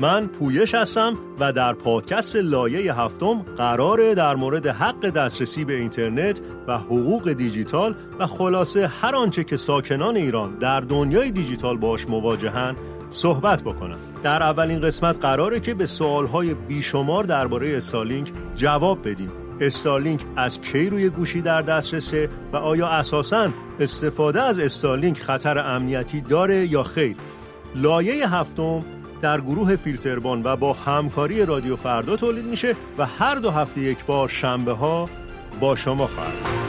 من پویش هستم و در پادکست لایه هفتم قراره در مورد حق دسترسی به اینترنت و حقوق دیجیتال و خلاصه هر آنچه که ساکنان ایران در دنیای دیجیتال باش مواجهن صحبت بکنم. در اولین قسمت قراره که به سوالهای بیشمار درباره استالینک جواب بدیم. استالینک از کی روی گوشی در دسترسه و آیا اساساً استفاده از استالینک خطر امنیتی داره یا خیر؟ لایه هفتم در گروه فیلتربان و با همکاری رادیو فردا تولید میشه و هر دو هفته یک بار شنبه ها با شما خواهد